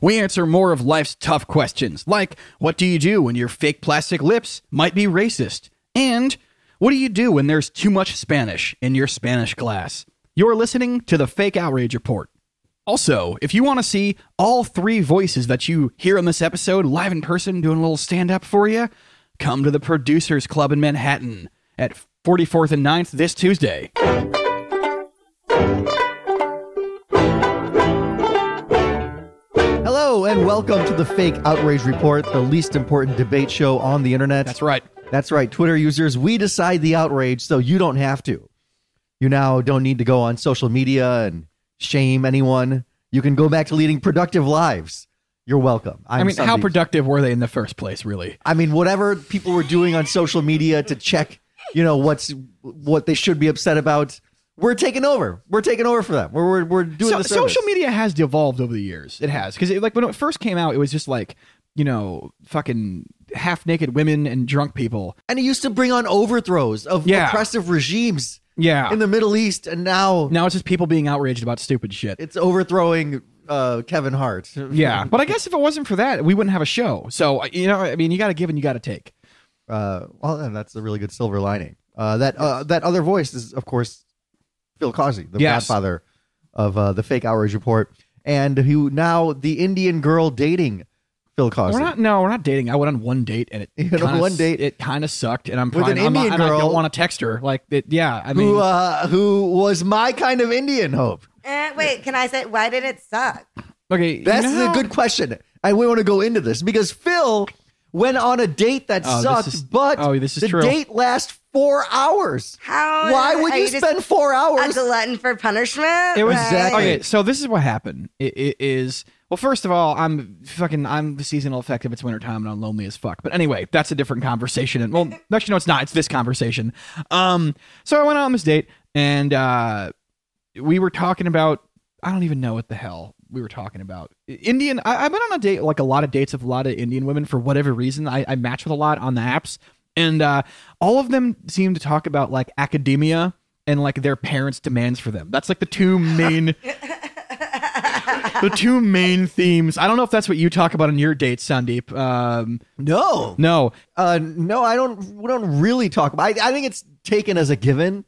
We answer more of life's tough questions, like what do you do when your fake plastic lips might be racist? And what do you do when there's too much Spanish in your Spanish class? You're listening to the Fake Outrage Report. Also, if you want to see all three voices that you hear on this episode live in person doing a little stand up for you, come to the Producers Club in Manhattan at 44th and 9th this Tuesday. Hello and welcome to the Fake Outrage Report, the least important debate show on the internet. That's right. That's right, Twitter users. We decide the outrage so you don't have to. You now don't need to go on social media and shame anyone. You can go back to leading productive lives. You're welcome. I'm i mean, how productive were they in the first place, really? I mean, whatever people were doing on social media to check, you know, what's what they should be upset about. We're taking over. We're taking over for them. We're we're, we're doing So, the service. social media has devolved over the years. It has. Because, like, when it first came out, it was just like, you know, fucking half naked women and drunk people. and it used to bring on overthrows of Yeah. oppressive regimes Yeah. in the Middle East, and now now it's just people being outraged about stupid shit. it's overthrowing uh, Kevin Hart. Yeah, but I guess if it wasn't for that, we wouldn't have a show. So you know, I mean, you got to give and you got to take. Uh, well, and that's a really good silver lining. Uh, that uh, that other voice is, of course, Phil Causey, the Yes. godfather of uh, the fake outrage report, and who now the Indian girl dating Phil Causey. We're not. No, we're not dating. I went on one date and it You went on kinda, one date? It kind of sucked, and I'm With trying, an I'm not- Indian and I girl? don't want to text her. Like, it, yeah. I mean, who uh, who was my kind of Indian hope? Eh, wait, can I say why did it suck? okay, you That's know a good question. I we want to go into this because Phil went on a date that Oh, this sucked, is- but oh, this is the true. date lasts four hours. How? Why would are you spend four hours? a hours? glutton for punishment? It was Like- Exactly. okay. So this is what happened. It, it is well. First of all, I'm fucking. I'm the seasonal effect of it's wintertime and I'm lonely as fuck. But anyway, that's a different conversation. And well, actually, no, it's not. It's this conversation. Um. So I went on this date and uh, we were talking about. I don't even know what the hell we were talking about. Indian. I, I've been on a date, like a lot of dates of a lot of Indian women for whatever reason. I, I match with a lot on the apps, and uh, all of them seem to talk about like academia and like their parents' demands for them. That's like the two main. the two main themes. I don't know if that's what you talk about on your dates, Sandeep. Um, no, no, uh, no, I don't. We don't really talk about. I, I think it's taken as a given.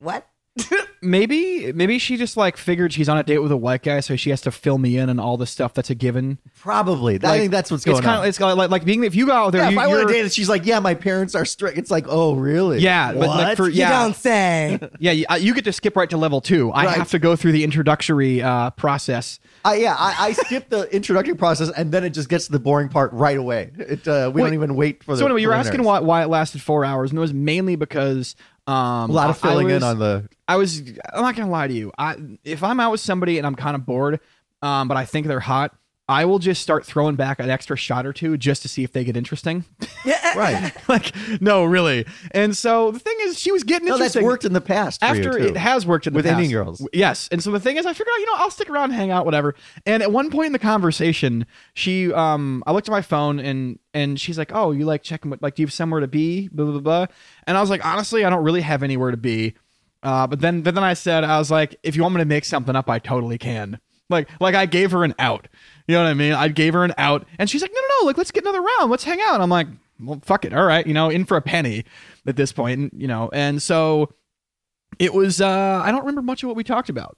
What? maybe maybe she just like figured she's on a date with a white guy, so she has to fill me in and all the stuff that's a given. Probably. I think that's what's going it's kind on. It's kind of like like being if you go out there, yeah, you, if I want to date, she's like, "Yeah, my parents are strict." It's like, "Oh, really?" Yeah, but like What? for You yeah, don't say. yeah, you, uh, you get to skip right to level two. I Right. have to go through the introductory uh, process. I, yeah, I, I skip the introductory process, and then it just gets to the boring part right away. It uh, we Wait, don't even wait for the. So anyway, you're asking why why it lasted four hours, and it was mainly because um, a lot of filling in on the. I was. I'm not gonna lie to you. I if I'm out with somebody and I'm kind of bored, um, but I think they're hot, I will just start throwing back an extra shot or two just to see if they get interesting. Yeah. Right. like, no, really. And so the thing is, she was getting No, that's worked in the past. for you, After too. it has worked in the With past. Indian girls. Yes. And so the thing is, I figured out, you know, I'll stick around, hang out, whatever. And at one point in the conversation, she, um, I looked at my phone and and she's like, "Oh, you like checking? what- Like, do you have somewhere to be?" Blah blah blah. And I was like, honestly, I don't really have anywhere to be. Uh, but then but then I said, I was like, if you want me to make something up, I totally can. Like like I gave her an out. You know what I mean? I gave her an out, and she's like, no no no, like let's get another round, let's hang out. I'm like, well, fuck it, all right, you know, in for a penny at this point, and, you know, and so it was. uh I don't remember much of what we talked about,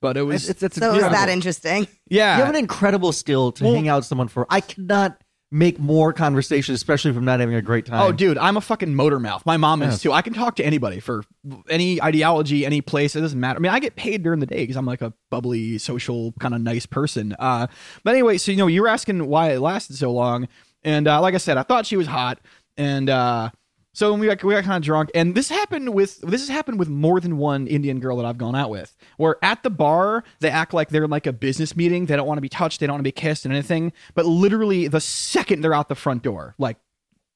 but it was It's, it's, it's So it was that interesting. yeah. You have an incredible skill to Well- hang out with someone for. I cannot make more conversation, especially if I'm not having a great time. Oh, dude, I'm a fucking motor mouth. My mom is too. I can talk to anybody for any ideology, any place. It doesn't matter. I mean, I get paid during the day because I'm like a bubbly, social, kind of nice person. Uh, but anyway, so you know, you were asking why it lasted so long, and uh, like I said, I thought she was hot, and uh, so we got we got kind of drunk, and this happened with this has happened with more than one Indian girl that I've gone out with. Where at the bar they act like they're in like a business meeting. They don't want to be touched. They don't want to be kissed and anything. But literally the second they're out the front door, like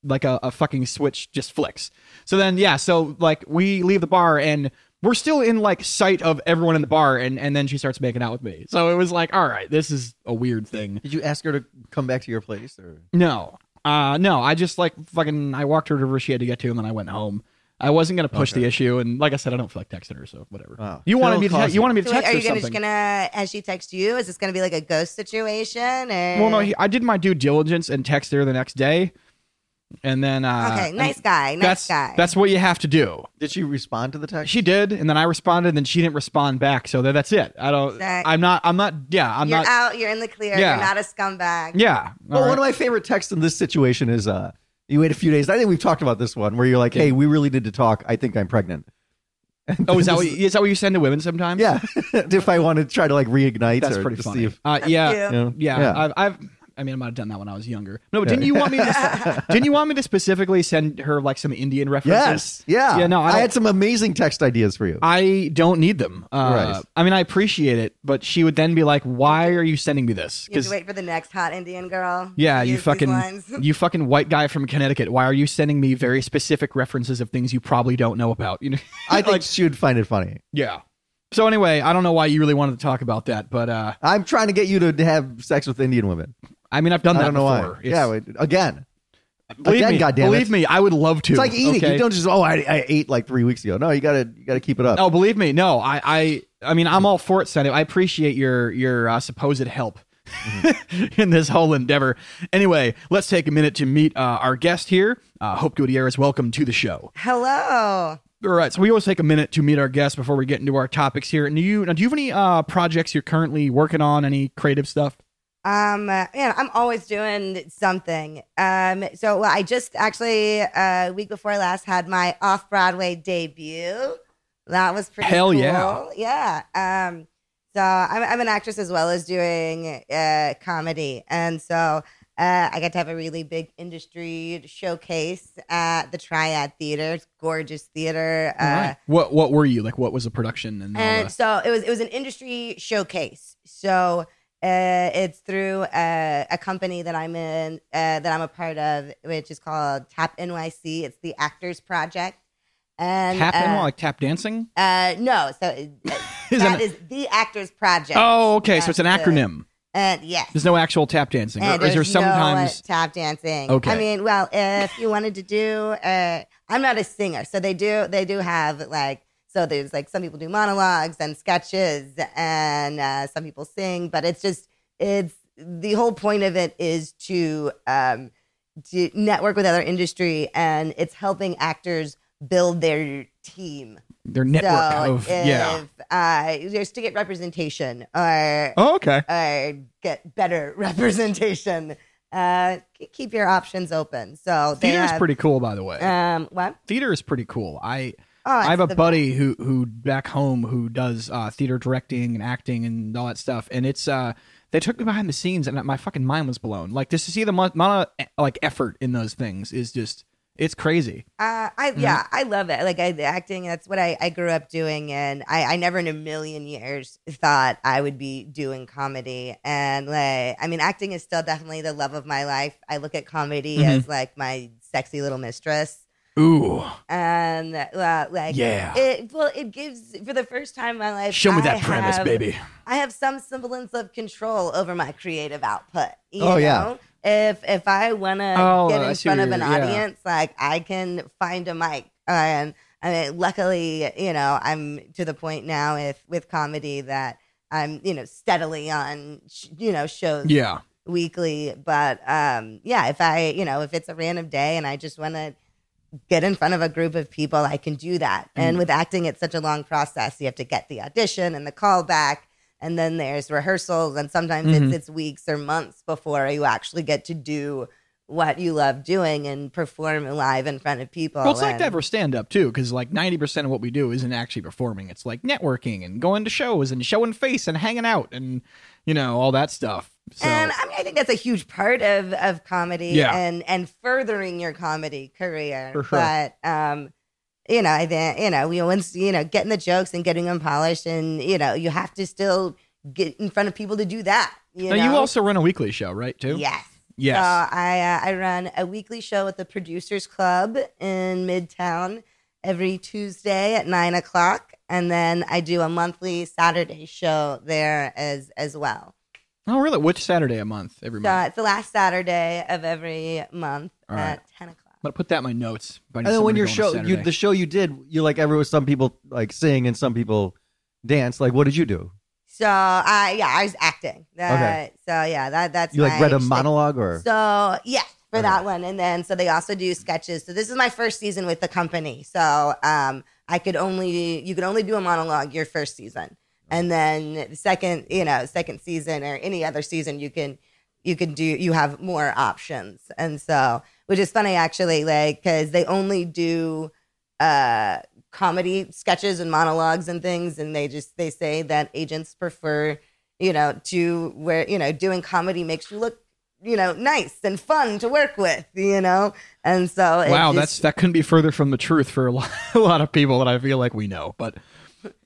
like a, a fucking switch just flicks. So then yeah, so like we leave the bar and we're still in like sight of everyone in the bar and and then she starts making out with me. So it was like, all right, this is a weird thing. Did you ask her to come back to your place? Or No. Uh no, I just like fucking I walked her to where she had to get to and then I went home. I wasn't gonna push Okay. the issue, and like I said, I don't feel like texting her, so whatever. Oh. You wanted Phil me to calls te- you wanted me to So wait, text are her you gonna, something. just gonna, as she texts you, is this gonna be like a ghost situation? Or? Well, no, he, I did my due diligence and texted her the next day, and then uh, okay, nice guy, nice that's guy. that's what you have to do. Did she respond to the text? She did, and then I responded, and then she didn't respond back. So that, that's it. I don't. That- I'm not. I'm not. Yeah, I'm you're not. out. You're in the clear. Yeah. You're not a scumbag. Yeah. Well, all one of my favorite texts in this situation is uh, you wait a few days. I think we've talked about this one where you're like, hey, we really need to talk. I think I'm pregnant. And oh, is that this- what you, that what you send to women sometimes? Yeah. if I want to try to like reignite that's or pretty to funny. see if uh, yeah, Cute. you know, yeah. I've, I've. I mean, I might have done that when I was younger. No, but didn't you want me? To, didn't you want me to specifically send her like some Indian references? Yes. Yeah. Yeah, no, I I, had some amazing text ideas for you. I don't need them. Uh, Right. I mean, I appreciate it, but she would then be like, "Why are you sending me this?" You have to wait for the next hot Indian girl. Yeah, you fucking you fucking white guy from Connecticut. Why are you sending me very specific references of things you probably don't know about? You know, I think like, she would find it funny. yeah. So anyway, I don't know why you really wanted to talk about that, but uh, I'm trying to get you to have sex with Indian women. I mean, I've done I that don't know before. why. It's- Yeah, wait, again. believe again, me, goddammit. believe me, I would love to. It's like eating. okay? You don't just oh I, I ate like three weeks ago. No, you gotta you gotta keep it up. No, believe me, no. I, I, I mean, I'm all for it, Sandeep. I appreciate your your uh, supposed help Mm-hmm. in this whole endeavor. Anyway, let's take a minute to meet uh, our guest here. Uh, Hope Gutierrez, welcome to the show. Hello. All right, so we always take a minute to meet our guests before we get into our topics here. And do you now, do you have any uh, projects you're currently working on? Any creative stuff? Um, uh, yeah, I'm always doing something. Um, so well, I just actually uh, a week before last had my off Broadway debut. That was pretty Hell cool. yeah. yeah. Um, so I'm, I'm an actress as well as doing uh, comedy, and so uh, I got to have a really big industry showcase at the Triad Theater. It's gorgeous theater. Uh, right. What what were you like? What was the production and and so it was it was an industry showcase. So uh, it's through a, a company that I'm in uh, that I'm a part of, which is called Tap NYC. It's the Actors Project. And Tap uh, like tap dancing? uh, no, so it- Is that it- is the Actors Project. Oh, okay. So it's an acronym. And yes. There's no actual tap dancing. Is there no, uh, sometimes? tap dancing? Okay. I mean, well, if you wanted to do, uh, I'm not a singer, so they do they do have like so there's like some people do monologues and sketches, and uh, some people sing, but it's just it's the whole point of it is to um, to network with other industry, and it's helping actors build their team. Their network so of if, yeah. uh, just to get representation or Oh, okay. uh, get better representation. Uh, keep your options open. So Theater is pretty cool, by the way. Um, what? Theater is pretty cool. I Oh, I have a buddy who who back home who does uh, theater directing and acting and all that stuff, and it's uh they took me behind the scenes and my fucking mind was blown. Like just to see the amount of like effort in those things is just it's crazy. Uh, I yeah, I love it. Like I, the acting, that's what I, I grew up doing, and I, I never in a million years thought I would be doing comedy. And like, I mean, acting is still definitely the love of my life. I look at comedy Mhm. as like my sexy little mistress, Ooh, and uh, like Yeah. it well, it gives for the first time in my life. show me I that premise, have- baby. I have some semblance of control over my creative output. You Oh, yeah. If if I want to Oh, get in front of an yeah. audience, like I can find a mic. And I mean, luckily, you know, I'm to the point now with with comedy that I'm, you know, steadily on, sh- you know, shows Yeah, weekly. But um, yeah, if I, you know, if it's a random day and I just want to get in front of a group of people, I can do that. And Mm. with acting, it's such a long process. You have to get the audition and the callback, and then there's rehearsals, and sometimes Mhm. it's it's weeks or months before you actually get to do what you love doing and perform live in front of people. well, it's like And- that for stand up too, because like ninety percent of what we do isn't actually performing. It's like networking and going to shows and showing face and hanging out and you know all that stuff. So and I mean, I think that's a huge part of of comedy Yeah. and and furthering your comedy career. Sure. But um, you know, I think you know, we once you know, getting the jokes and getting them polished, and you know, you have to still get in front of people to do that. You now know, you also run a weekly show, right? Too. yes. Yes. So I uh, I run a weekly show at the Producers Club in Midtown every Tuesday at nine o'clock, and then I do a monthly Saturday show there as as well. Oh, really? Which Saturday a month? Every So month. it's the last Saturday of every month All at right. ten o'clock. I'm gonna put that in my notes. if And then when somewhere your to go on a show, you, the show you did, you like everyone. Some people like sing and some people dance. Like, what did you do? So I yeah, I was acting. Uh, Okay. So yeah, that that's You like read a shtick. monologue or? So yeah, for Okay. that one, and then so they also do sketches. So this is my first season with the company. So um, I could only you could only do a monologue your first season, and then the second you know second season or any other season you can you can do you have more options, and so which is funny actually, like because they only do uh comedy sketches and monologues and things and they just they say that agents prefer you know to where you know doing comedy makes you look you know nice and fun to work with you know and so wow, just- that's that couldn't be further from the truth for a lot, a lot of people that I feel like we know. But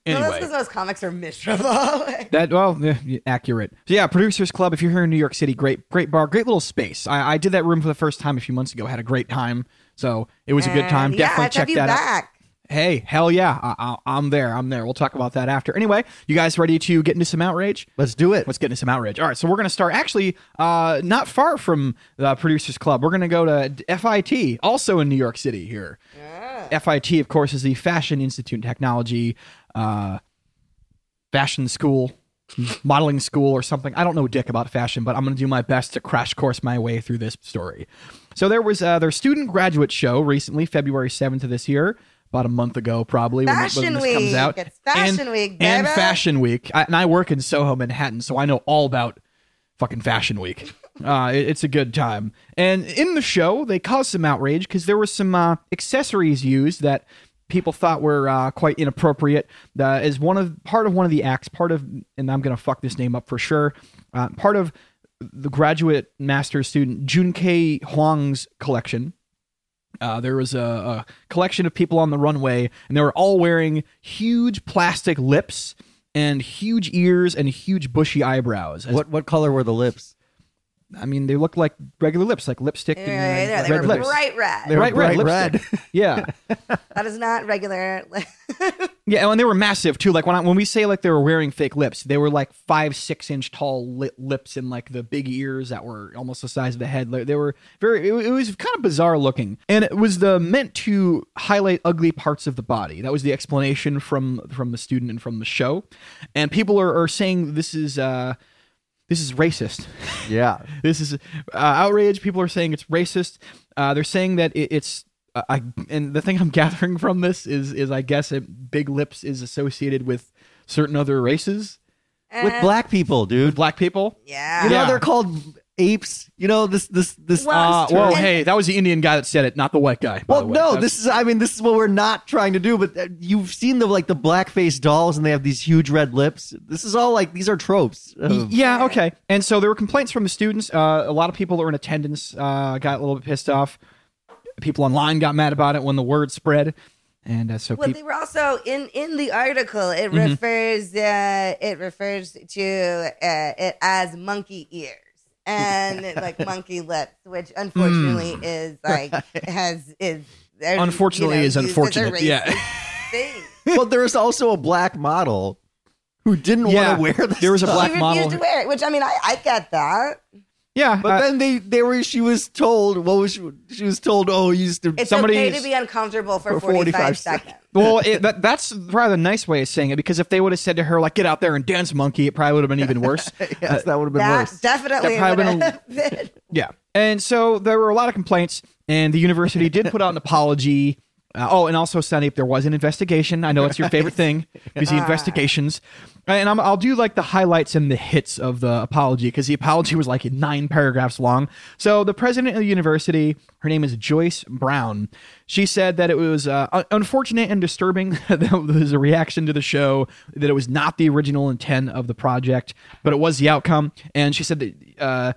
well, that's anyway, because most comics are miserable That well, yeah, yeah, accurate. So yeah, Producers Club. If you're here in New York City, great, great bar, great little space. I, I did that room for the first time a few months ago. Had a great time. So it was a good time. Yeah, Definitely I'd check have you that out. Hey, hell yeah, I, I, I'm there. I'm there. We'll talk about that after. Anyway, you guys ready to get into some outrage? Let's do it. Let's get into some outrage. All right, so we're going to start actually uh, not far from the Producers Club. We're going to go to FIT, also in New York City here. FIT, of course, is the Fashion Institute and Technology uh, fashion school, modeling school, or something. I don't know dick about fashion, but I'm going to do my best to crash course my way through this story. So there was uh, their student graduate show recently, February 7th of this year. About a month ago, probably when, Fashion when this comes Week. out. It's Fashion and, Week, and. Fashion Week. I, and I work in Soho, Manhattan, so I know all about fucking Fashion Week. Uh, it- it's a good time. And in the show, they caused some outrage because there were some uh, accessories used that people thought were uh, quite inappropriate. Uh, as one of part of one of the acts, part of, and I'm gonna fuck this name up for sure. Uh, part of the graduate master's student Jun K Huang's collection. Uh, there was a, a collection of people on the runway, and they were all wearing huge plastic lips and huge ears and huge bushy eyebrows. As- What what color were the lips? I mean, they look like regular lips, like lipstick Yeah, and yeah, they red were lips. bright red They were Right, right, bright lipstick. Yeah, that is not regular yeah, and they were massive too. Like when I, when we say like they were wearing fake lips, they were like five, six inch tall li- lips and like the big ears that were almost the size of the head. Like, they were very. It, it was kind of bizarre looking, and it was the meant to highlight ugly parts of the body. That was the explanation from from the student and from the show, and people are, are saying this is. uh this is racist. Yeah. this is uh, outrage. People are saying it's racist. Uh, they're saying that it, it's. Uh, I and the thing I'm gathering from this is is I guess it, big lips is associated with certain other races, With black people, dude. black people. yeah You know Yeah. they're called apes. You know this this this. Well, Uh, this whoa, term- hey, that was the Indian guy that said it, not the white guy. by Well, the way. no, That's- this is. I mean, this is what we're not trying to do. But uh, you've seen the like the blackface dolls, and they have these huge red lips. This is all like these are tropes. Y- of- Yeah, okay. And so there were complaints from the students. Uh, a lot of people that were in attendance uh, got a little bit pissed off. People online got mad about it when the word spread, and uh, so Well, people. they were also in in the article. It Mm-hmm. refers uh, it refers to uh, it as monkey ears and like monkey lips, which unfortunately mm. is like has is there's. Unfortunately is used a unfortunate, yeah. racist Thing. well, there was also a black model who didn't Yeah, want to wear this. there was a black she model- refused to wear it, which I mean, I, I get that. Yeah, But uh, then they they were. She was told. What was she? She was told. Oh, you used to. It's Somebody okay to be uncomfortable for, For 45, 45 seconds. Well, it, that, that's rather a nice way of saying it because if they would have said to her, like, get out there and dance, monkey, it probably would have been even worse. yes, that would have been That worse. definitely That probably would been have been. yeah. And so there were a lot of complaints, and the university did put out an apology. Uh, oh, and also, Sunny, If there was an investigation. I know it's your favorite thing because the investigations. And I'm, I'll do like the highlights and the hits of the apology because the apology was like nine paragraphs long. So the president of the university, her name is Joyce Brown. She said that it was uh, unfortunate and disturbing that there was a reaction to the show that it was not the original intent of the project, but it was the outcome. And she said that. Uh,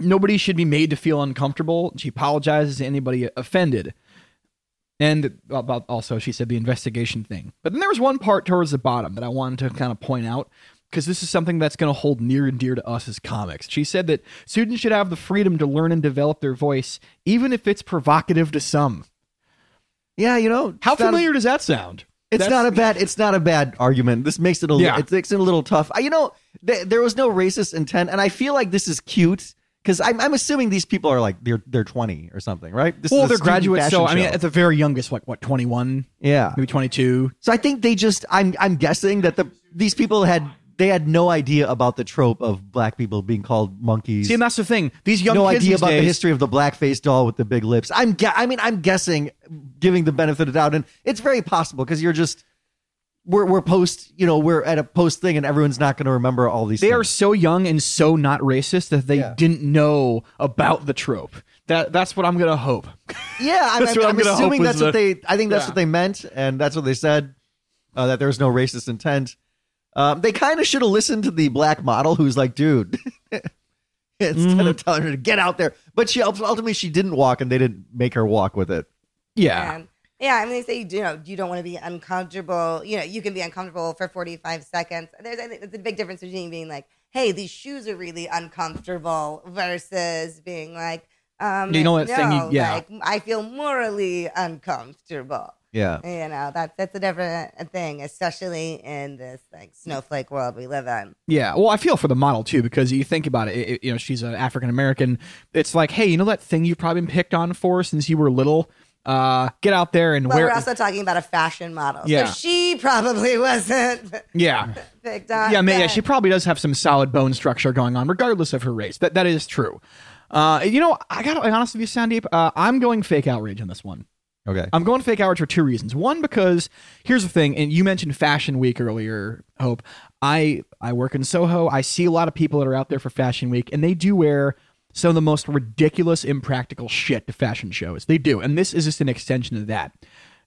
nobody should be made to feel uncomfortable. She apologizes to anybody offended. And about also, she said the investigation thing. But then there was one part towards the bottom that I wanted to kind of point out because this is something that's going to hold near and dear to us as comics. She said that students should have the freedom to learn and develop their voice, even if it's provocative to some. Yeah, you know. How not a- familiar does that sound? It's That's- not a bad. It's not a bad argument. This makes it a. Yeah. It makes it a little tough. I- You know, th- there was no racist intent, and I feel like this is cute because I'm, I'm assuming these people are like they're they're 20 or something, right? This well, is they're graduates, so I mean, show. at the very youngest, like what, twenty one, yeah. maybe twenty two. So I think they just I'm I'm guessing that the these people had they had no idea about the trope of black people being called monkeys. See, and that's the thing. These young no kids idea about the history of the black-faced doll with the big lips. I'm I mean I'm guessing giving the benefit of doubt and it's very possible because you're just we're we're post, you know, we're at a post thing and everyone's not going to remember all these They are so young and so not racist that they Yeah. didn't know about the trope. That that's what I'm gonna hope. Yeah, I'm, That's what I'm, I'm assuming that's was what the- they. I think that's Yeah. what they meant, and that's what they said. Uh, that there's no racist intent. Um, they kind of should have listened to the black model, who's like, dude, instead Mm-hmm. of telling her to get out there. But she ultimately she didn't walk, and they didn't make her walk with it. Yeah, And, yeah, I mean, they say you know you don't want to be uncomfortable. You know, you can be uncomfortable for forty five seconds. There's I think there's a big difference between being like, "Hey, these shoes are really uncomfortable," versus being like, um, You know that thing you- yeah. like I feel morally uncomfortable." Yeah, You know, that's that's a different thing, especially in this like snowflake world we live in. yeah. Well, I feel for the model too because you think about it. it- it- you know, she's an African American. It's like, hey, you know that thing you've probably been picked on for since you were little. Uh, get out there and Well, wear. we're also talking about a fashion model, Yeah. so she probably wasn't yeah, picked on. yeah, man, yeah. She probably does have some solid bone structure going on, regardless of her race. That that is true. Uh, you know, I gotta be honest with you, Sandeep. Uh, I'm going fake outrage on this one. okay. I'm going fake outrage for two reasons. One, because here's the thing, and you mentioned Fashion Week earlier, Hope. I I work in Soho. I see a lot of people that are out there for Fashion Week, and they do wear some of the most ridiculous, impractical shit to fashion shows. They do, and this is just an extension of that.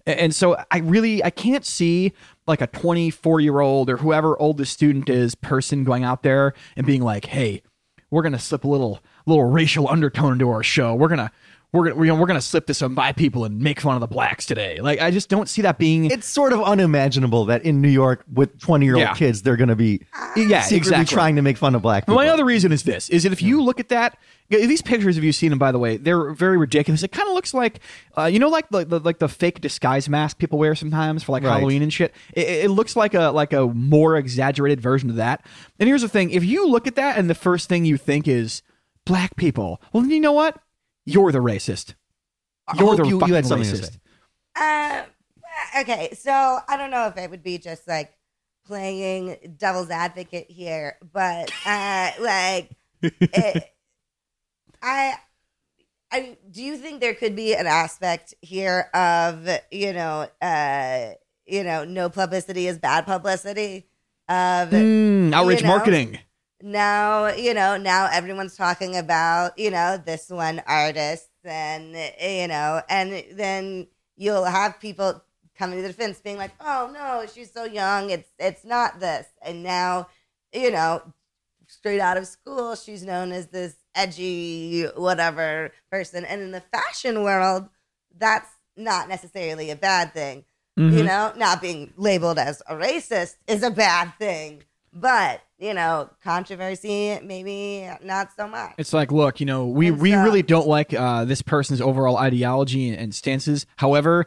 And so I really I can't see like a 24 year old or whoever old the student is person going out there and being like, "Hey, we're gonna slip a little little racial undertone into our show. We're gonna we're gonna we're gonna, we're gonna slip this on by people and make fun of the blacks today." Like I just don't see that being It's sort of unimaginable that in New York with 20 year old Yeah. kids, they're to be yeah secretly exactly. trying to make fun of black people. My other reason is this: is that if you look at that, these pictures, if you've seen them, by the way, they're very ridiculous. It kind of looks like, uh, you know, like the, the like the fake disguise mask people wear sometimes for like Right. Halloween and shit. It, it looks like a like a more exaggerated version of that. And here's the thing: if you look at that and the first thing you think is black people, well, then you know what? You're the racist. You're Hope the you- you fucking had something to racist. say. Uh, okay, so I don't know if it would be just like playing devil's advocate here, but uh, like, it, I, I do you think there could be an aspect here of you know, uh, you know, no publicity is bad publicity. Of Mm, outrage you know, marketing. Now you know now everyone's talking about you know this one artist and you know and then you'll have people coming to the defense being like oh no she's so young. It's it's not this. And now you know straight out of school she's known as this edgy whatever person. And in the fashion world that's not necessarily a bad thing. Mm-hmm. you know not being labeled as a racist is a bad thing but you know controversy maybe not so much It's like, look, you know, we, we really don't like uh, this person's overall ideology and, and stances. However,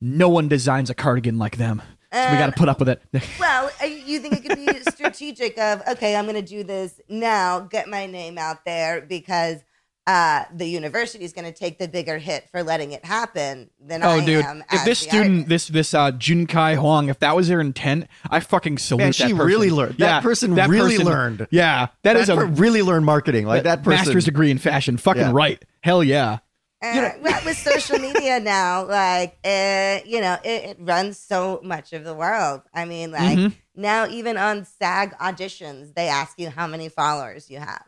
no one designs a cardigan like them. So we got to put up with it. well uh, you think it could be strategic of okay i'm going to do this now get my name out there because uh, the university is going to take the bigger hit for letting it happen than oh, I dude, am. if this student, artist. this this uh, Jun Kai Huang, if that was their intent, I fucking salute Man, that she person. really learned. That person that really learned. Yeah, that is That a really learned marketing. Like that person. master's degree in fashion. Fucking Yeah. right. Hell yeah. Uh, well, with social media now, like uh, you know, it, it runs so much of the world. I mean, like Mhm. now, even on SAG auditions, they ask you how many followers you have.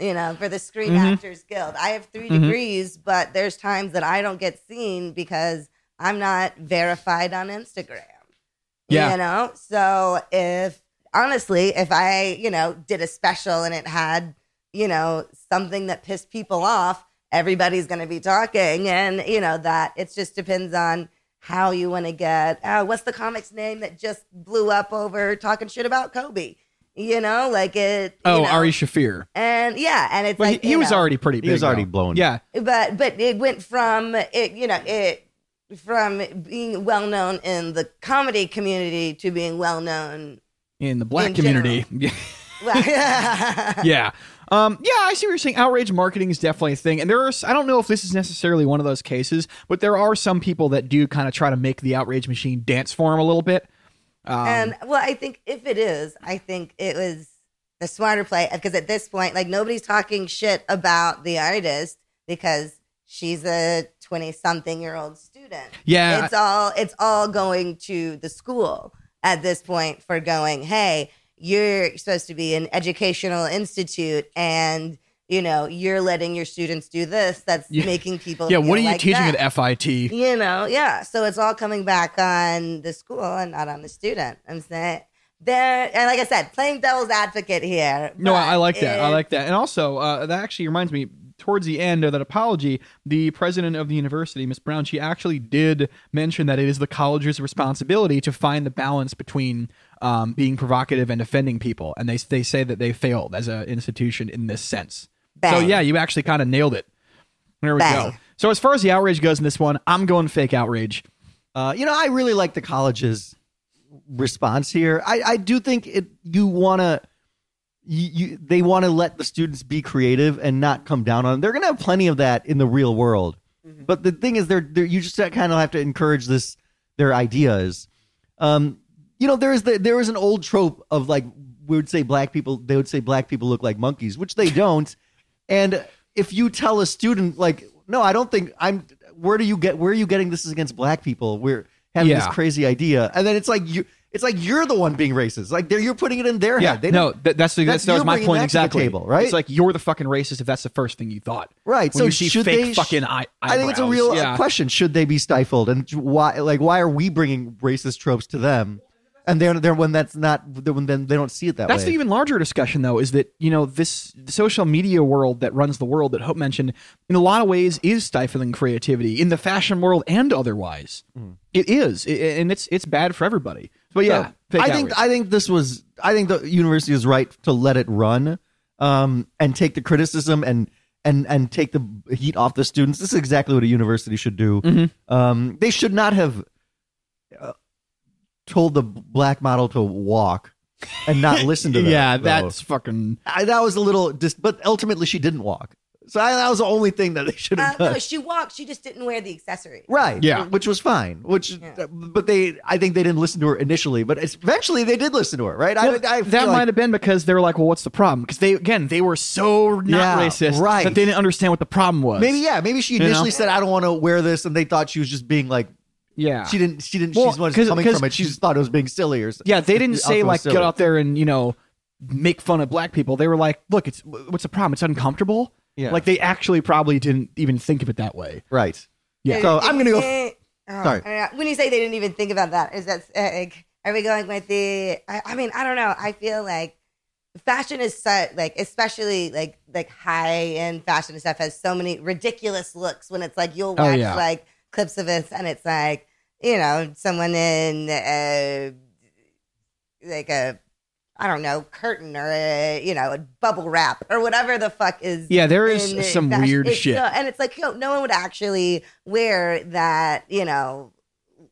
You know, for the Screen Mhm. Actors Guild, I have 3 Mhm. degrees, but there's times that I don't get seen because I'm not verified on Instagram. Yeah. You know, so if honestly, if I, you know, did a special and it had, you know, something that pissed people off, everybody's going to be talking. And, you know, that it just depends on how you want to get, uh, what's the comic's name that just blew up over talking shit about Kobe? You know, like it. you Oh, know, Ari Shaffir. And yeah, and it's But like, he, he was know, already pretty. He was already though. blown. Yeah. but but it went from it you know it from being well known in the comedy community to being well known In the black In community. Well, yeah. Um, yeah, I see what you're saying. Outrage marketing is definitely a thing. And there are, I don't know if this is necessarily one of those cases, but there are some people that do kind of try to make the outrage machine dance for them a little bit. Um, and well, I think if it is, I think it was the smarter play because at this point, like nobody's talking shit about the artist because she's a 20 something year old student. Yeah. It's all it's all going to the school at this point for going, "Hey, you're supposed to be an educational institute and you know, you're letting your students do this that's Yeah. making people yeah, what are you like teaching that. at FIT? You know, yeah. So it's all coming back on the school and not on the student. I'm saying there, and like I said, playing devil's advocate here. No, I, I like that. I like that. And also, uh, that actually reminds me. Towards the end of that apology, the president of the university, Miss Brown, she actually did mention that it is the college's responsibility to find the balance between um, being provocative and offending people, and they they say that they failed as an institution in this sense. So yeah, you actually kind of nailed it. There we Bang. go. So as far as the outrage goes in this one, I'm going fake outrage. Uh, you know, I really like the college's response here. I, I do think it. You want to. You, you, they want to let the students be creative and not come down on them. They're going to have plenty of that in the real world. But the thing is, they're, they're you just kind of have to encourage this their ideas. Um, you know, there is the, there is an old trope of like we would say black people. They would say black people look like monkeys, which they don't. And if you tell a student like, no, I don't think I'm. Where do you get? Where are you getting this is against black people? We're having this crazy idea, and then it's like you. It's like you're the one being racist. Like they're, you're putting it in their Yeah, head. They no, that, that's the, that's, that was my point that to the exactly. table, right? It's like you're the fucking racist if that's the first thing you thought. Right. So you see should fake they? fucking eye, I think it's a real uh, yeah. question. Should they be stifled, and why? Like, why are we bringing racist tropes to them? And they're they're when that's not when then they don't see it that way. That's way. the even larger discussion, though, is that you know this social media world that runs the world that Hope mentioned in a lot of ways is stifling creativity in the fashion world and otherwise. It is, I- and it's it's bad for everybody. But yeah, So, I think. I think this was I think the university is right to let it run, um, and take the criticism and and and take the heat off the students. This is exactly what a university should do. Mm-hmm. Um, they should not have told the black model to walk and not listen to them. yeah, though. that's fucking. I, that was a little dis- but ultimately she didn't walk. So I, that was the only thing that they should Uh, have done. no, she walked. She just didn't wear the accessory. Right. Yeah. Which was fine. Which, Yeah. but they, I think they didn't listen to her initially, but it's, eventually they did listen to her, right? Well, I, I that feel might have been because they were like, "Well, what's the problem?" Because they again they were so not Yeah, racist right. that they didn't understand what the problem was. maybe, yeah, maybe she know? initially said, "I don't want to wear this," and they thought she was just being like, yeah, she didn't, she didn't, Well, she's was 'cause- coming 'cause from it. She just thought it was being silly or something. Yeah, they didn't say like silly. get out there and you know make fun of black people. They were like, look, it's what's the problem? It's uncomfortable. Yeah. Like they actually probably didn't even think of it that way. Right. Yeah. So I'm gonna go. Eh, eh, oh, Sorry. I don't know. When you say they didn't even think about that, is that eh, like, are we going with the? I, I mean, I don't know. I feel like fashion is so like, especially like like high end fashion and stuff has so many ridiculous looks. When it's like you'll Oh, watch yeah. like clips of it, and it's like you know someone in uh, like a. I don't know, curtain or a, you know, a bubble wrap or whatever the fuck is Yeah, there is some fashion. weird It's shit. so- and it's like, yo, no one would actually wear that, you know,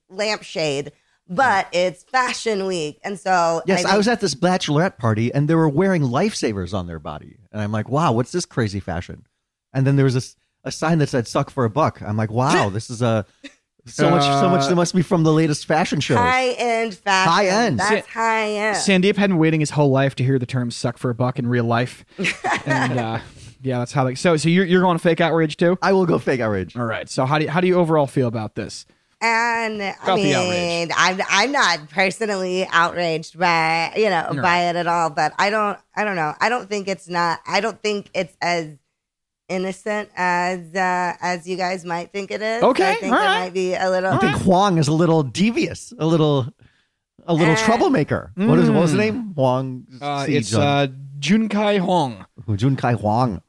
lampshade, but it's fashion week. And so, Yes, I, think- was at this bachelorette party and they were wearing lifesavers on their body, and I'm like, wow, what's this crazy fashion? And then there was this a sign that said "suck for a buck." I'm like, wow, this is a so much, so much. Uh, That must be from the latest fashion shows. high end fashion. High end. That's high end. Sandeep had been waiting his whole life to hear the term "suck for a buck" in real life, and uh, yeah, that's how they. So, so you're you're going fake outrage too. I will go fake outrage. All right. So how do you, how do you overall feel about this? And I About the outrage. mean, I'm I'm not personally outraged by you know by it at all, but I don't I don't know. I don't think it's not. I don't think it's as innocent as uh, as you guys might think it is. Okay, I think all it right. might be a little. I think Huang is a little devious, a little, a little Uh, troublemaker. What is what was the mm. name? Huang. Uh, Si it's Jun. uh, Junkai Hong. Jun Kai Huang.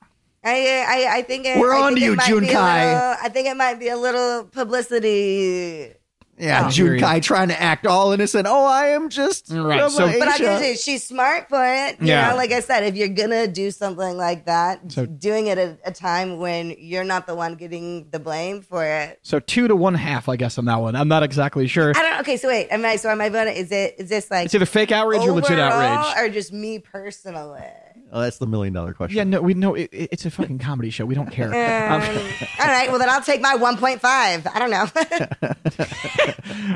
I, I I think it, We're I on think to it you, might be a Junkai. little- I think it might be a little publicity. Yeah, Oh. June Kai trying to act all innocent. Oh, I am just Right, so- Asia. But I can say she's smart for it. You Yeah. know, like I said, if you're gonna do something like that, So- doing it at a time when you're not the one getting the blame for it. So two to one half, I guess, on that one. I'm not exactly sure. I don't. Okay, so wait, am I? So am I voting? Is it? Is this like It's either fake outrage or legit outrage. or just me personally? Oh, that's the million dollar question. Yeah, no, we know it, it- it's a fucking comedy show. We don't care. Um, Um, all right. Well, then I'll take my 1.5. I don't know.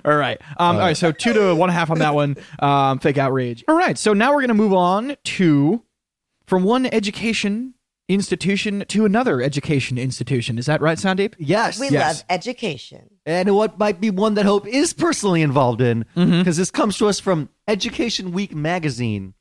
all right. Um, all right. So two to one half on that one. Um, fake outrage. All right. So now we're gonna move on to from one education institution to another education institution. Is that right, Sandeep? Yes. we Yes. love education. and what might be one that Hope is personally involved in, because Mm-hmm. this comes to us from Education Week magazine,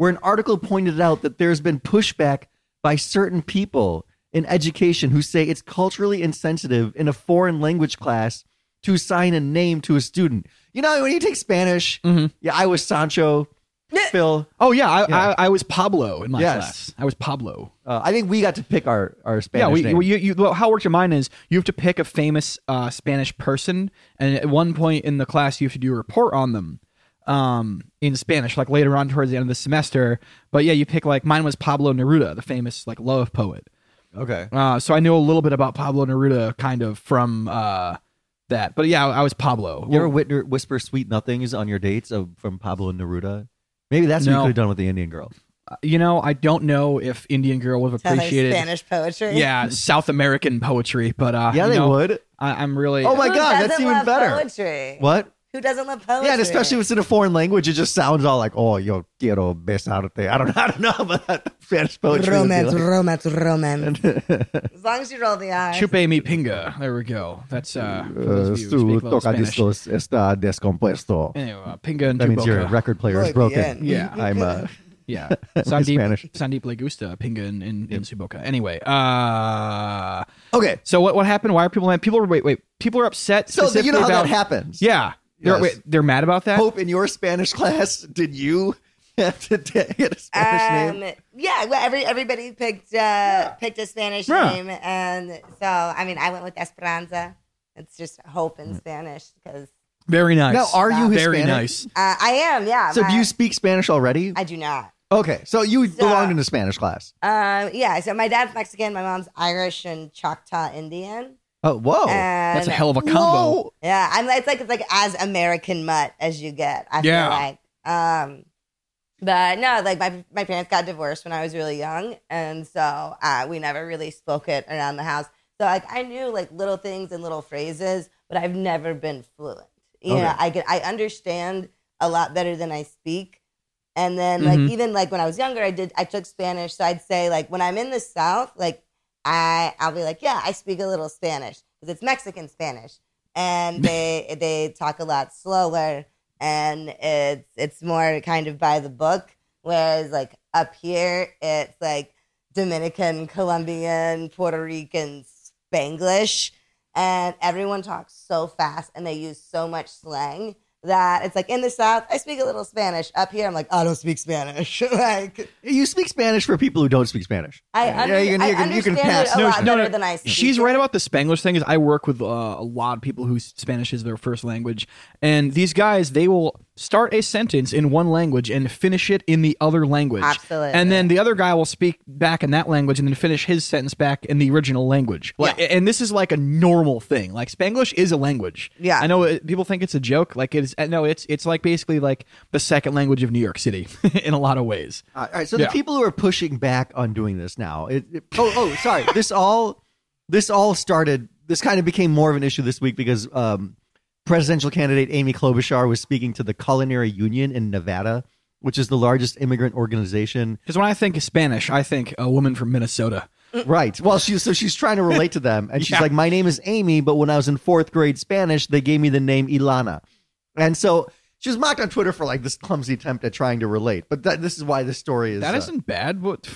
where an article pointed out that there's been pushback by certain people in education who say it's culturally insensitive in a foreign language class to assign a name to a student. You know, when you take Spanish, Mm-hmm. yeah, I was Sancho, Phil. Oh yeah, I, Yeah. I, I was Pablo in my Yes. class. I was Pablo. Uh, I think we got to pick our our Spanish yeah, we, name. well, you, you, well, how it works your mind is you have to pick a famous uh, Spanish person, and at one point in the class you have to do a report on them um, in Spanish, like later on towards the end of the semester. But yeah, you pick like mine was Pablo Neruda, the famous like love poet. okay. Uh, so I knew a little bit about Pablo Neruda, kind of from uh, that. But yeah, I was Pablo. You ever wit- whisper sweet nothings on your dates of, from Pablo Neruda? Maybe that's what you No. could have done with the Indian girl. you know, I don't know if Indian Girl would have Tell her appreciated. Spanish poetry. Yeah, South American poetry, but uh, Yeah, you they know, would. I, I'm really. Oh my Who god, that's doesn't even love better. Poetry? What? Who doesn't love poetry? Yeah, and especially if it's in a foreign language, it just sounds all like, "Oh, yo quiero besarte." I don't, I don't know about Spanish poetry. would be romance, like- romance, romance. as long as you roll the eyes. Chupe mi pinga. There we go. That's uh, for Uh, those of you who su a little Spanish. tocadiscos está descompuesto. Anyway, uh, pinga and That means your record player is broken. Yeah. I'm uh, Yeah, Sandeep, Spanish. Sandeep le gusta pinga in, in, in Suboca. Anyway, uh, okay. so what what happened? Why are people mad? People are wait wait. People are upset. So you know specifically how about, that happens. Yeah, they're, wait, they're mad about that. Hope in your Spanish class, did you have to get a Spanish Um, name? yeah, well, every everybody picked uh, picked a Spanish Yeah. name, and so I mean, I went with Esperanza. It's just hope in Spanish because Very nice. Now, are you very nice? uh, I am. Yeah. So my- do you speak Spanish already? I do not. Okay, so you So- belonged in a Spanish class. Um, yeah. So my dad's Mexican, my mom's Irish and Choctaw Indian. Oh, whoa. And That's a hell of a combo. Whoa. Yeah, I'm. It's like it's like as American mutt as you get. I Yeah. feel like. Um, but no, like my my parents got divorced when I was really young, and so uh, we never really spoke it around the house. So like I knew like little things and little phrases, but I've never been fluent. You know, I can I understand a lot better than I speak. And then like Mhm. even like when I was younger, I did I took Spanish, so I'd say like when I'm in the South, like I I'll be like, yeah, I speak a little Spanish. Because it's Mexican Spanish, and they they talk a lot slower, and it's it's more kind of by the book. Whereas like up here, it's like Dominican, Colombian, Puerto Rican, Spanglish, and everyone talks so fast and they use so much slang that it's like in the South, I speak a little Spanish. Up here, I'm like, I don't speak Spanish. like You speak Spanish for people who don't speak Spanish. I, Yeah, you can- I you can- you can understand pass. it a No, lot no, better no, than I speak. She's right about the Spanglish thing. Is I work with uh, a lot of people whose Spanish is their first language, and these guys they will start a sentence in one language and finish it in the other language. Absolutely. And then the other guy will speak back in that language and then finish his sentence back in the original language. Like, Yeah. and this is like a normal thing. Like Spanglish is a language. Yeah. I know it, people think it's a joke. Like it's uh, no, it's it's like basically like the second language of New York City in a lot of ways. All right, so Yeah. the people who are pushing back on doing this now. It, it- oh, oh, sorry. This all, this all started. This kind of became more of an issue this week because um, presidential candidate Amy Klobuchar was speaking to the Culinary Union in Nevada, which is the largest immigrant organization. Because when I think Spanish, I think a woman from Minnesota. Right. Well, she's so she's trying to relate to them, and she's Yeah. like, "My name is Amy, but when I was in fourth grade Spanish, they gave me the name Ilana," and so she was mocked on Twitter for like this clumsy attempt at trying to relate. But that, this is why this story is. That uh, isn't bad. What?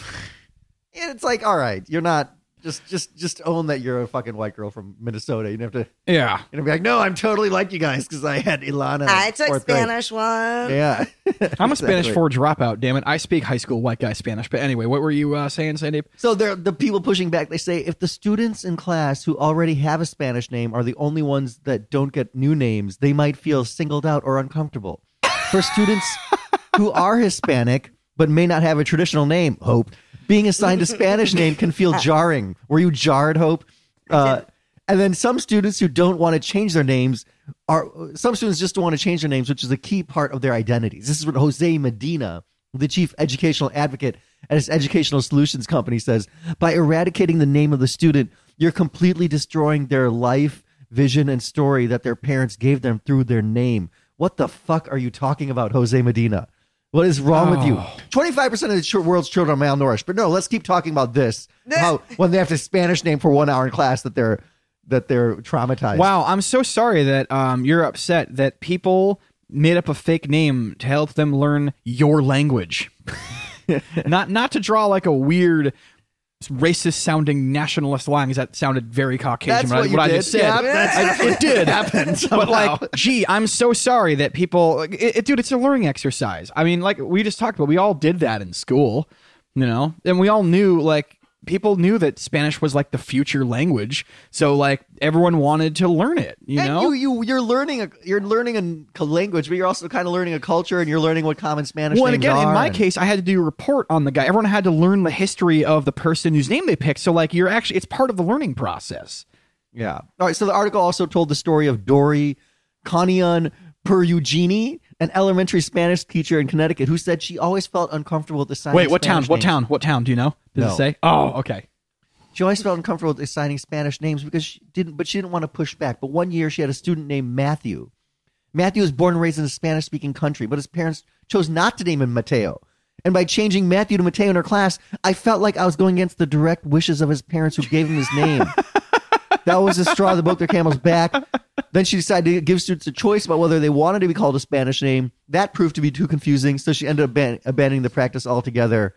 it's like, all right, you're not. Just just just own that you're a fucking white girl from Minnesota. You don't have to Yeah. you know, be like, no, I'm totally like you guys because I had Ilana. I took fourth grade." Spanish one. Yeah, I'm a Spanish Exactly. four dropout. Damn it! I speak high school white guy Spanish. But anyway, what were you uh, saying, Sandy? So they're the people pushing back. They say if the students in class who already have a Spanish name are the only ones that don't get new names, they might feel singled out or uncomfortable. For students who are Hispanic but may not have a traditional name, Hope, being assigned a Spanish name can feel jarring. Were you jarred, Hope? Uh, and then some students who don't want to change their names are some students just don't want to change their names, which is a key part of their identities. This is what Jose Medina, the chief educational advocate at his educational solutions company, says. By eradicating the name of the student, you're completely destroying their life, vision, and story that their parents gave them through their name. What the fuck are you talking about, Jose Medina? What is wrong with you? Oh. 25% of the world's children are malnourished. But no, let's keep talking about this. How when they have to Spanish name for one hour in class that they're that they're traumatized. Wow, I'm so sorry that um, you're upset that people made up a fake name to help them learn your language. not not to draw like a weird racist sounding nationalist lines that sounded very Caucasian That's what, I- what I just said. Yeah, that's- I- it did happened But somehow. like, gee, I'm so sorry that people, it, it- dude, it's a learning exercise. I mean, like we just talked about, we all did that in school, you know, and we all knew like people knew that Spanish was like the future language, so like everyone wanted to learn it, you and know. you you you're learning a you're learning a language, but you're also kind of learning a culture, and you're learning what common Spanish is. well, and again, in my and- case, I had to do a report on the guy. Everyone had to learn the history of the person whose name they picked. So, like, you're actually, it's part of the learning process. Yeah. All right. So the article also told the story of Dory Canion Perugini, an elementary Spanish teacher in Connecticut, who said she always felt uncomfortable with assigning. Wait, what town? Spanish What names. town? What town? Do you know? Does No. it say? Oh, okay. She always felt uncomfortable with assigning Spanish names because she didn't, but she didn't want to push back. But one year she had a student named Matthew. Matthew was born and raised in a Spanish speaking country, but his parents chose not to name him Mateo. And by changing Matthew to Mateo in her class, I felt like I was going against the direct wishes of his parents who gave him his name. that was the straw that broke their camel's back. Then she decided to give students a choice about whether they wanted to be called a Spanish name. That proved to be too confusing, so she ended up aban- abandoning the practice altogether.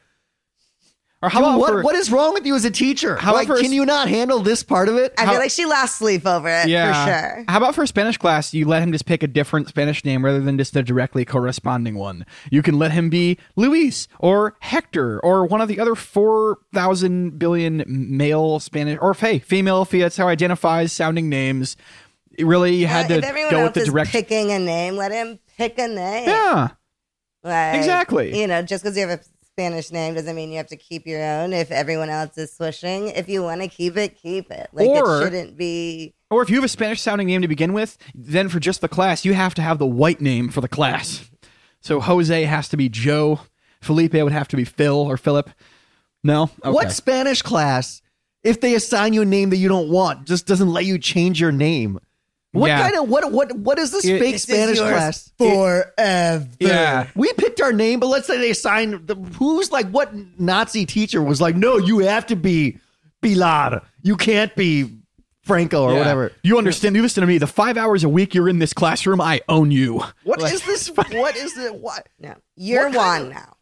Or how Dude, about what, for, what is wrong with you as a teacher? How like, about for- can you not handle this part of it? I How- feel like she lost sleep over it yeah. for sure. How about for Spanish class, you let him just pick a different Spanish name rather than just the directly corresponding one. You can let him be Luis or Hector or one of the other 4,000 billion male Spanish or hey, female, if that's how identifies sounding names. It really you had if to everyone go else with the is direct. picking a name, let him pick a name. yeah. Like, Exactly. You know, just because you have a Spanish name doesn't mean you have to keep your own. If everyone else is swishing, if you want to keep it, keep it. Like Or- it shouldn't be. Or if you have a Spanish sounding name to begin with, then for just the class, you have to have the white name for the class. So Jose has to be Joe. Felipe would have to be Phil or Philip. No? Okay. What Spanish class, if they assign you a name that you don't want, just doesn't let you change your name? What Yeah. kind of what what what is this It- fake This Spanish class? forever. Yeah. We picked our name, but let's say they assigned the who's like what Nazi teacher was like, no, you have to be Pilar. You can't be Franco or Yeah. whatever. You understand? You listen to me. The five hours a week you're in this classroom, I own you. What is this? What is it? What? No, you're What kind one now.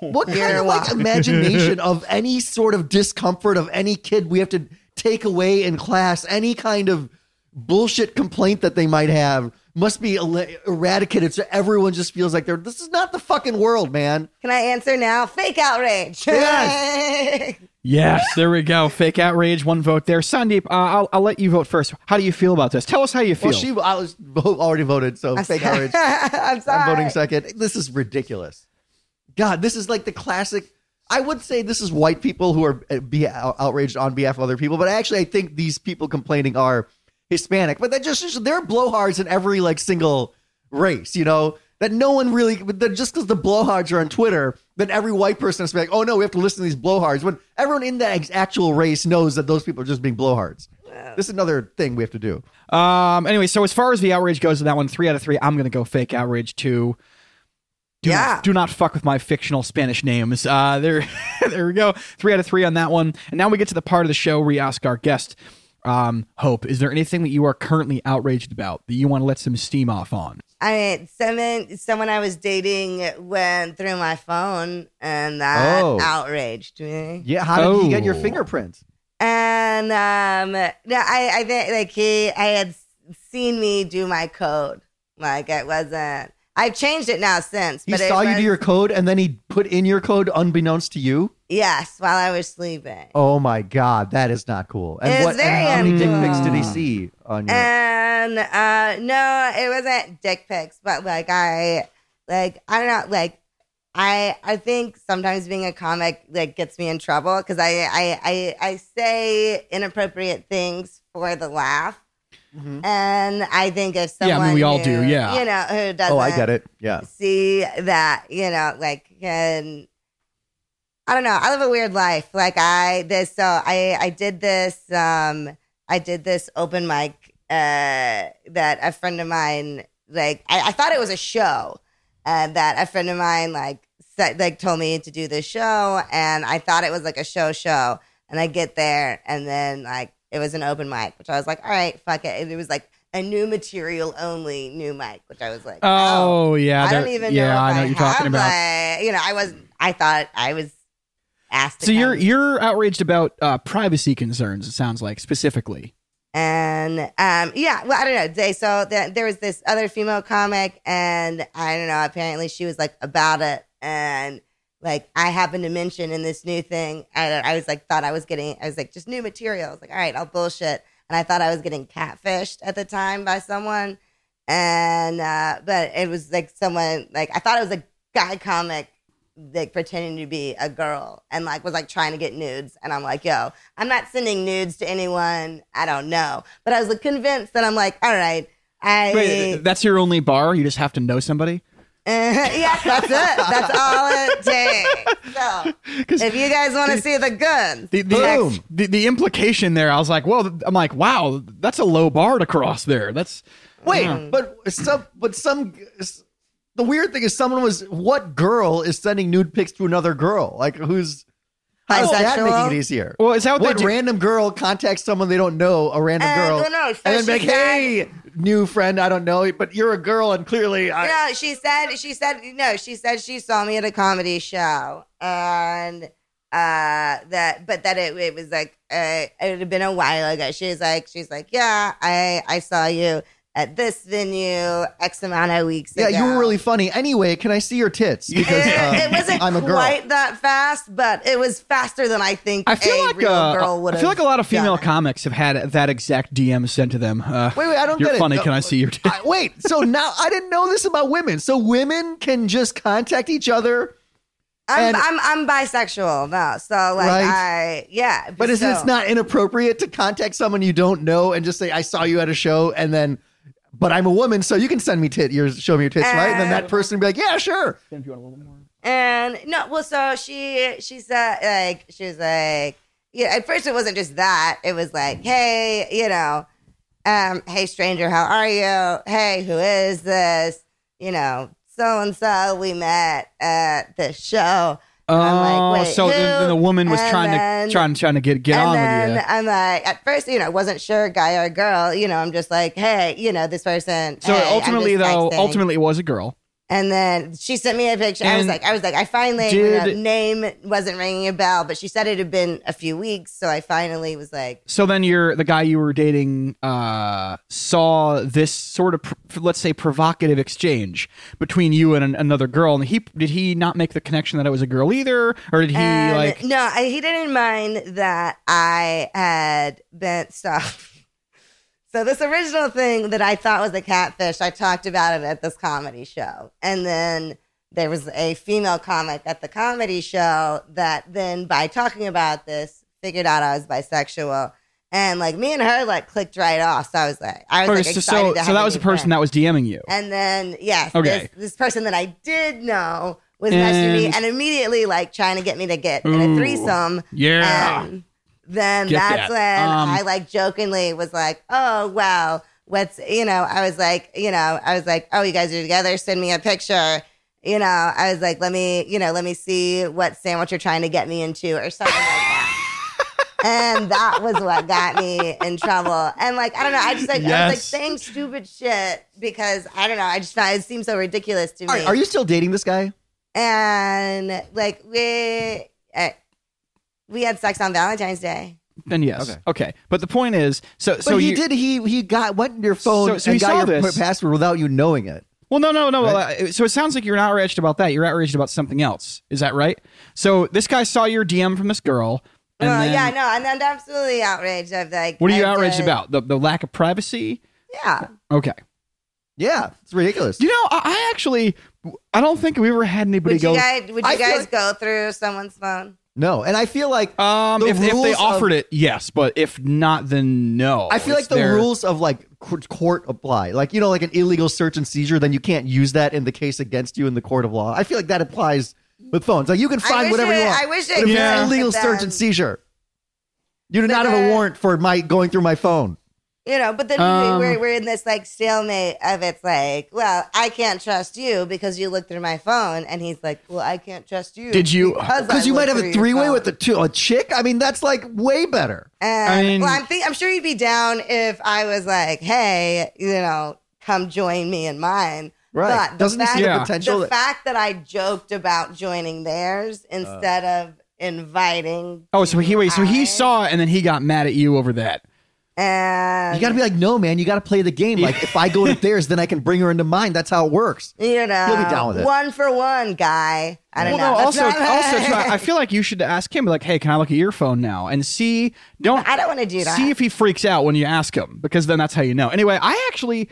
What kind You're of like welcome. imagination of any sort of discomfort of any kid we have to take away in class, any kind of bullshit complaint that they might have must be eradicated so everyone just feels like they're this is not the fucking world, man. Can I answer now? Fake outrage. Yes. Yes, there we go. Fake outrage, one vote there. Sandeep, uh, I'll, I'll let you vote first. How do you feel about this? Tell us how you feel. Well, she I was already voted, so I'm fake sorry. outrage. I'm sorry. I'm voting second. This is ridiculous. God, this is like the classic. I would say this is white people who are uh, be outraged on behalf of other people, but actually, I think these people complaining are Hispanic. But that just they're blowhards in every like single race, you know. That no one really, but that just because the blowhards are on Twitter, then every white person is like, oh no, we have to listen to these blowhards. When everyone in that actual race knows that those people are just being blowhards. This is another thing we have to do. Um. Anyway, so as far as the outrage goes to that one, three out of three, I'm gonna go fake outrage too. Do Yeah. Not, do not fuck with my fictional Spanish names. Uh, there, there we go. Three out of three on that one. And now we get to the part of the show where we ask our guest, um, Hope, is there anything that you are currently outraged about that you want to let some steam off on? I mean, someone someone I was dating went through my phone, and that Oh. outraged me. Yeah, how did he get your Oh. fingerprints? And um, no, I, I think like he, I had seen me do my code. Like it wasn't. I've changed it now since. He but it saw you was- do your code and then he put in your code unbeknownst to you. Yes, while I was sleeping. Oh my god, that is not cool. And It's what? very And how many dick pics did he see on your? And uh no, it wasn't dick pics, but like I like I don't know, like I I think sometimes being a comic like gets me in trouble because I, I I I say inappropriate things for the laugh. Mhm. And I think if someone Yeah, I mean, we all who, do, yeah. you know who doesn't Oh, I get it. Yeah. see that you know like can i don't know i live a weird life like i this so i i did this um i did this open mic uh that a friend of mine like i, I thought it was a show uh, that a friend of mine like said, like told me to do this show and i thought it was like a show show and i get there and then like it was an open mic which i was like all right fuck it it was like a new material only new mic which i was like Oh, yeah. I don't even yeah, know. I know I what you're talking about. like, you know, I was. I thought I was asked. So you're you're outraged about uh, privacy concerns. It sounds like specifically. and um, yeah. Well, I don't know. They so the, there was this other female comic, and I don't know. Apparently, she was like about it, and like I happened to mention in this new thing, I, I was like thought I was getting. I was like just new material. I was like, all right, I'll bullshit, and I thought I was getting catfished at the time by someone, and uh, but it was like someone like I thought it was a guy comic like pretending to be a girl and like was like trying to get nudes and I'm like, yo, I'm not sending nudes to anyone I don't know. But I was like, convinced that I'm like, all right, I Wait, that's your only bar. You just have to know somebody. yeah, that's it. That's all it takes. So 'Cause if you guys want to see the guns, the the, Boom. the the implication there, I was like, well, I'm like, wow, that's a low bar to cross there. That's Wait, Mm. but some, but some. The weird thing is, someone was. What girl is sending nude pics to another girl? Like who's? How's that Bisexual? making it easier? well, is that what, what random girl contacts someone they don't know, a random And- girl, well, no, and then be she like, said- "Hey, new friend, I don't know, but you're a girl, and clearly, I, no, she said she said no, she said she saw me at a comedy show and uh that but that it, it was like uh, it had been a while ago. She was like she's like, Yeah, I I saw you at this venue X amount of weeks yeah, ago. you were really funny. Anyway, can I see your tits? Because it, um, it wasn't I'm a girl. quite that fast, but it was faster than I think I feel a like real uh, girl would I have. feel like a lot of female done. comics have had that exact DM sent to them. Uh, Wait, wait, I don't You're get it. funny. No, Can I see your? T- I- wait, so now I didn't know this about women. So women can just contact each other, I'm, and- I'm I'm bisexual now, so like Right. I yeah. but is it's not inappropriate to contact someone you don't know and just say, "I saw you at a show," and then, but I'm a woman, so you can send me tit, your show me your tits, right? And then that person be like, "Yeah, sure." And no, well, so she she said like she was like yeah. At first, it wasn't just that. It was like, hey, you know, um, hey stranger, how are you? Hey, who is this? You know, so and so we met at the show. Oh, like, wait, so the, then the woman was And trying then- to trying trying to get get on then with you. I'm like, at first, you know, I wasn't sure, guy or girl. You know, I'm just like, hey, you know, this person. So hey, ultimately, though, texting. ultimately it was a girl. And then she sent me a picture. I was like, I was like, I finally you know, did- name wasn't ringing a bell, but she said it had been a few weeks, so I finally was like, So then you're the guy you were dating uh, saw this sort of let's say provocative exchange between you and an, another girl, and he did he not make the connection that it was a girl either, or did he like? no, I, he didn't mind that I had been so. So this original thing that I thought was a catfish, I talked about it at this comedy show, and then there was a female comic at the comedy show that then by talking about this figured out I was bisexual. And like me and her like clicked right off. So I was like, I was like so excited so, to have so a that was the person that was DMing you. And then yes, Okay. this, this person that I did know was messaging me And- and immediately like trying to get me to get in a threesome. Yeah. And then Get that's that. when Um, I like jokingly was like, oh wow, what's you know, I was like, you know, I was like, oh, you guys are together. Send me a picture. You know, I was like, let me, you know, let me see what sandwich you're trying to get me into or something like that. and that was what got me in trouble. And like, I don't know, I just like, I was like saying stupid shit because I don't know, I just found it seemed so ridiculous to Are, me. are you still dating this guy? and like we, uh, we had sex on Valentine's Day. then yes. Okay. Okay. But the point is, so But so he you, did. He he got went in your phone So- so he and saw got your this. password without you knowing it. Well, no, no, no. Right? uh, So it sounds like you're not outraged about that. You're outraged about something else. Is that right? So this guy saw your DM from this girl. And Well, then, yeah, no, and then absolutely outraged of like. What are you I outraged did- about? The the lack of privacy. Yeah, Okay. Yeah, it's ridiculous. You know, I, I actually, I don't think we ever had anybody would go. you guys would I you feel guys like- go through someone's phone? No, and I feel like um, the if, if they offered of- it, yes, but if not, then no. I feel like the their- rules of like court- court apply. Like you know, like an illegal search and seizure, then you can't use that in the case against you in the court of law. I feel like that applies with phones. Like you can find whatever it- you want. I wish it But if Yeah. it's an illegal search and seizure, you do But not have a warrant for my going through my phone. You know, but then Um, we're, we're in this like stalemate of it's like, well, I can't trust you because you looked through my phone, and he's like, well, I can't trust you. Did you- Because you might have a three way with a, two, a chick. I mean, that's like way better. And, I mean- well, I'm think, I'm sure you'd be down if I was like, hey, you know, come join me in mine. Right. But the Doesn't fact, see Yeah. the potential? the that- fact that I joked about joining theirs instead of inviting. Oh, so he wait, so he saw it and then he got mad at you over that. And you got to be like, no, man, you got to play the game. Like, if I go to theirs, then I can bring her into mine. That's how it works. you know, He'll be down with it. one for one, guy. I don't Well, know. no, also, not- also, too, I I feel like you should ask him, like, hey, can I look at your phone now and see? Don't I don't want to do that. see if he freaks out when you ask him, because then that's how you know. Anyway, I actually,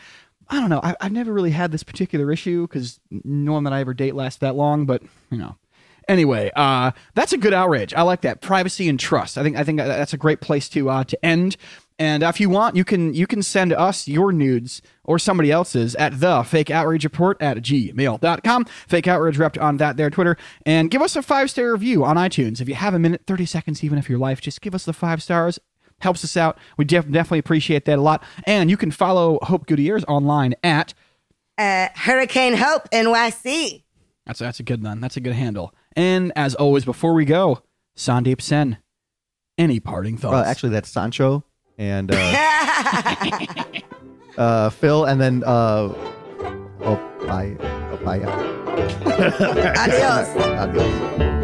I don't know, I, I've never really had this particular issue because no one that I ever date lasts that long, but you know. Anyway, uh, that's a good outrage. I like that privacy and trust. I think I think that's a great place to uh, to end. And if you want, you can you can send us your nudes or somebody else's at the fake outrage report at gmail.com. Fake outrage rep on that there Twitter. And give us a five star review on iTunes. If you have a minute, 30 seconds even of your life, just give us the five stars. Helps us out. We def- definitely appreciate that a lot. And you can follow Hope Gutierrez online at uh, Hurricane Hope NYC. that's that's a good one. That's a good handle. And as always, before we go, Sandeep Sen, any parting thoughts? Uh, actually, that's Sancho and uh, uh, Phil, and then uh, oh, bye, oh, bye. Adios. Adios.